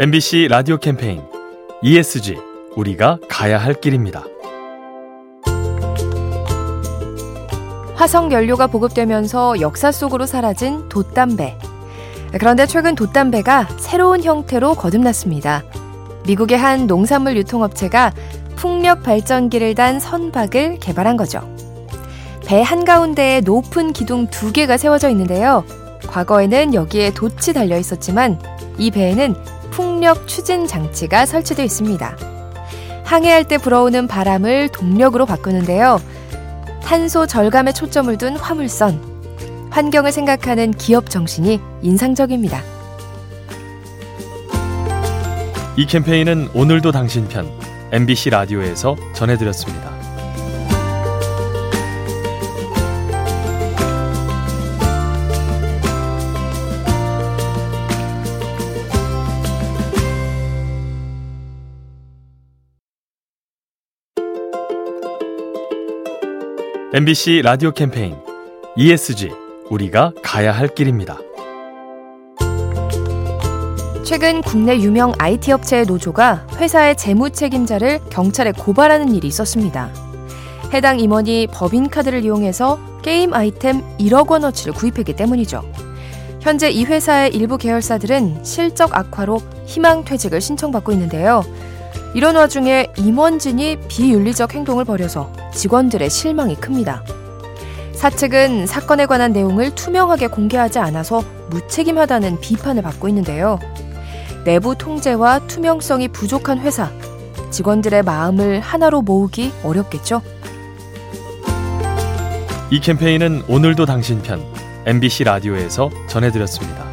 MBC 라디오 캠페인 ESG 우리가 가야 할 길입니다. 화석 연료가 보급되면서 역사 속으로 사라진 돛담배. 그런데 최근 돛담배가 새로운 형태로 거듭났습니다. 미국의 한 농산물 유통업체가 풍력 발전기를 단 선박을 개발한 거죠. 배 한가운데에 높은 기둥 두 개가 세워져 있는데요. 과거에는 여기에 돛이 달려 있었지만 이 배에는 풍력 추진 장치가 설치되어 있습니다. 항해할 때 불어오는 바람을 동력으로 바꾸는데요. 탄소 절감에 초점을 둔 화물선. 환경을 생각하는 기업 정신이 인상적입니다. 이 캠페인은 오늘도 당신 편 MBC 라디오에서 전해드렸습니다. MBC 라디오 캠페인 ESG 우리가 가야 할 길입니다. 최근 국내 유명 IT 업체의 노조가 회사의 재무 책임자를 경찰에 고발하는 일이 있었습니다. 해당 임원이 법인카드를 이용해서 게임 아이템 1억 원어치를 구입했기 때문이죠. 현재 이 회사의 일부 계열사들은 실적 악화로 희망 퇴직을 신청받고 있는데요. 이런 와중에 임원진이 비윤리적 행동을 벌여서 직원들의 실망이 큽니다. 사측은 사건에 관한 내용을 투명하게 공개하지 않아서 무책임하다는 비판을 받고 있는데요. 내부 통제와 투명성이 부족한 회사, 직원들의 마음을 하나로 모으기 어렵겠죠? 이 캠페인은 오늘도 당신 편 MBC 라디오에서 전해드렸습니다.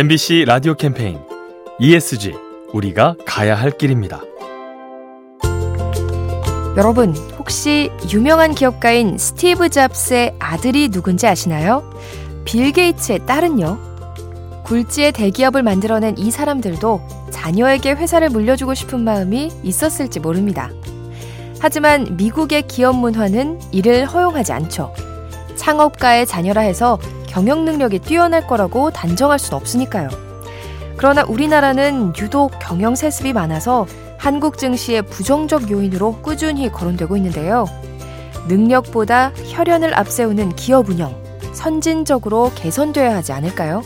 MBC 라디오 캠페인 ESG 우리가 가야 할 길입니다. 여러분, 혹시 유명한 기업가인 스티브 잡스의 아들이 누군지 아시나요? 빌 게이츠의 딸은요? 굴지의 대기업을 만들어낸 이 사람들도 자녀에게 회사를 물려주고 싶은 마음이 있었을지 모릅니다. 하지만 미국의 기업 문화는 이를 허용하지 않죠. 창업가의 자녀라 해서 경영 능력이 뛰어날 거라고 단정할 순 없으니까요. 그러나 우리나라는 유독 경영 세습이 많아서 한국 증시의 부정적 요인으로 꾸준히 거론되고 있는데요. 능력보다 혈연을 앞세우는 기업 운영, 선진적으로 개선돼야 하지 않을까요?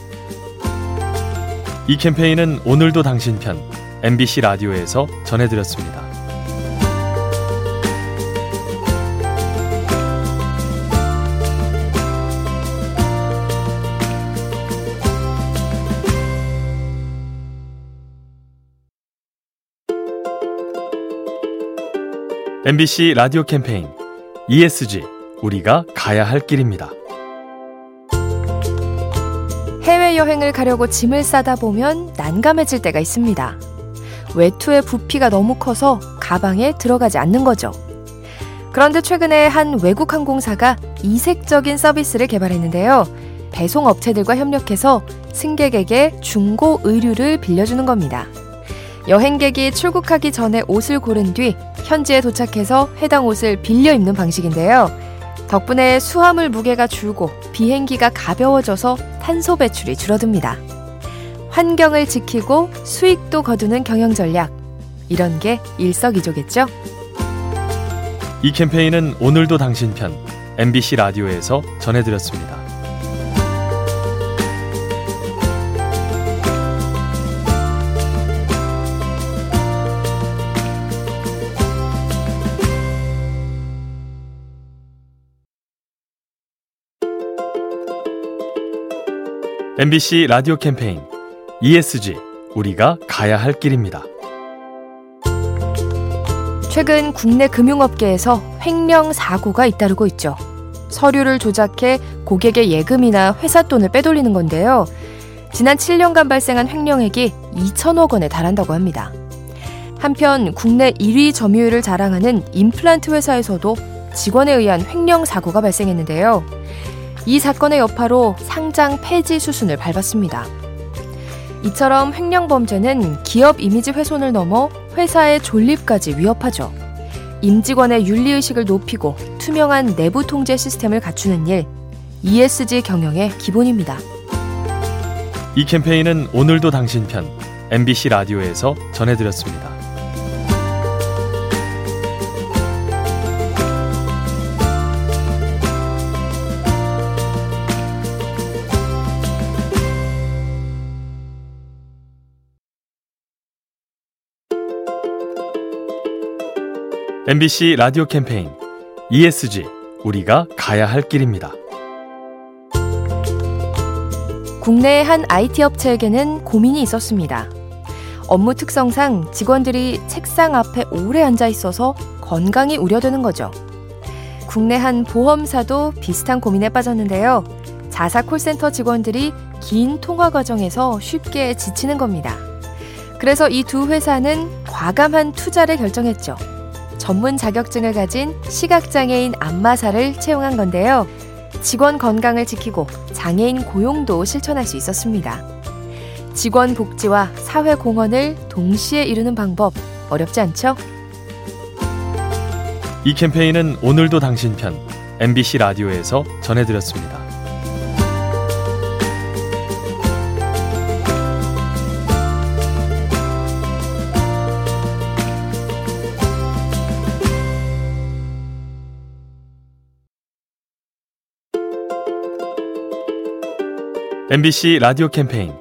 이 캠페인은 오늘도 당신 편 MBC 라디오에서 전해드렸습니다. MBC 라디오 캠페인 ESG 우리가 가야 할 길입니다. 해외여행을 가려고 짐을 싸다 보면 난감해질 때가 있습니다. 외투의 부피가 너무 커서 가방에 들어가지 않는 거죠. 그런데 최근에 한 외국 항공사가 이색적인 서비스를 개발했는데요. 배송 업체들과 협력해서 승객에게 중고 의류를 빌려주는 겁니다. 여행객이 출국하기 전에 옷을 고른 뒤 현지에 도착해서 해당 옷을 빌려 입는 방식인데요. 덕분에 수화물 무게가 줄고 비행기가 가벼워져서 탄소 배출이 줄어듭니다. 환경을 지키고 수익도 거두는 경영 전략. 이런 게 일석이조겠죠? 이 캠페인은 오늘도 당신 편 MBC 라디오에서 전해드렸습니다. MBC 라디오 캠페인 ESG 우리가 가야 할 길입니다. 최근 국내 금융업계에서 횡령 사고가 잇따르고 있죠. 서류를 조작해 고객의 예금이나 회사 돈을 빼돌리는 건데요. 지난 7년간 발생한 횡령액이 2천억 원에 달한다고 합니다. 한편 국내 1위 점유율을 자랑하는 임플란트 회사에서도 직원에 의한 횡령 사고가 발생했는데요. 이 사건의 여파로 상장 폐지 수순을 밟았습니다. 이처럼 횡령 범죄는 기업 이미지 훼손을 넘어 회사의 존립까지 위협하죠. 임직원의 윤리의식을 높이고 투명한 내부 통제 시스템을 갖추는 일, ESG 경영의 기본입니다. 이 캠페인은 오늘도 당신 편 MBC 라디오에서 전해드렸습니다. MBC 라디오 캠페인 ESG 우리가 가야 할 길입니다. 국내의 한 IT 업체에게는 고민이 있었습니다. 업무 특성상 직원들이 책상 앞에 오래 앉아 있어서 건강이 우려되는 거죠. 국내 한 보험사도 비슷한 고민에 빠졌는데요. 자사 콜센터 직원들이 긴 통화 과정에서 쉽게 지치는 겁니다. 그래서 이 두 회사는 과감한 투자를 결정했죠. 전문 자격증을 가진 시각장애인 안마사를 채용한 건데요. 직원 건강을 지키고 장애인 고용도 실천할 수 있었습니다. 직원 복지와 사회 공헌을 동시에 이루는 방법 어렵지 않죠? 이 캠페인은 오늘도 당신 편 MBC 라디오에서 전해드렸습니다. MBC 라디오 캠페인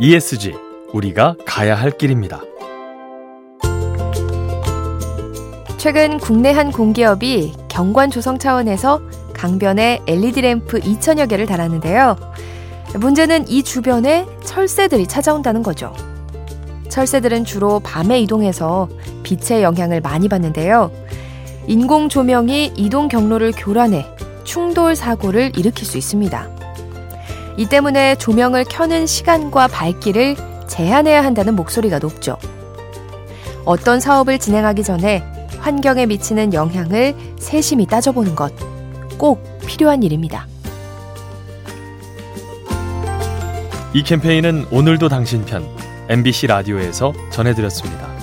ESG 우리가 가야 할 길입니다. 최근 국내 한 공기업이 경관 조성 차원에서 강변에 LED 램프 2천여 개를 달았는데요. 문제는 이 주변에 철새들이 찾아온다는 거죠. 철새들은 주로 밤에 이동해서 빛의 영향을 많이 받는데요. 인공 조명이 이동 경로를 교란해 충돌 사고를 일으킬 수 있습니다. 이 때문에 조명을 켜는 시간과 밝기를 제한해야 한다는 목소리가 높죠. 어떤 사업을 진행하기 전에 환경에 미치는 영향을 세심히 따져보는 것 꼭 필요한 일입니다. 이 캠페인은 오늘도 당신 편 MBC 라디오에서 전해드렸습니다.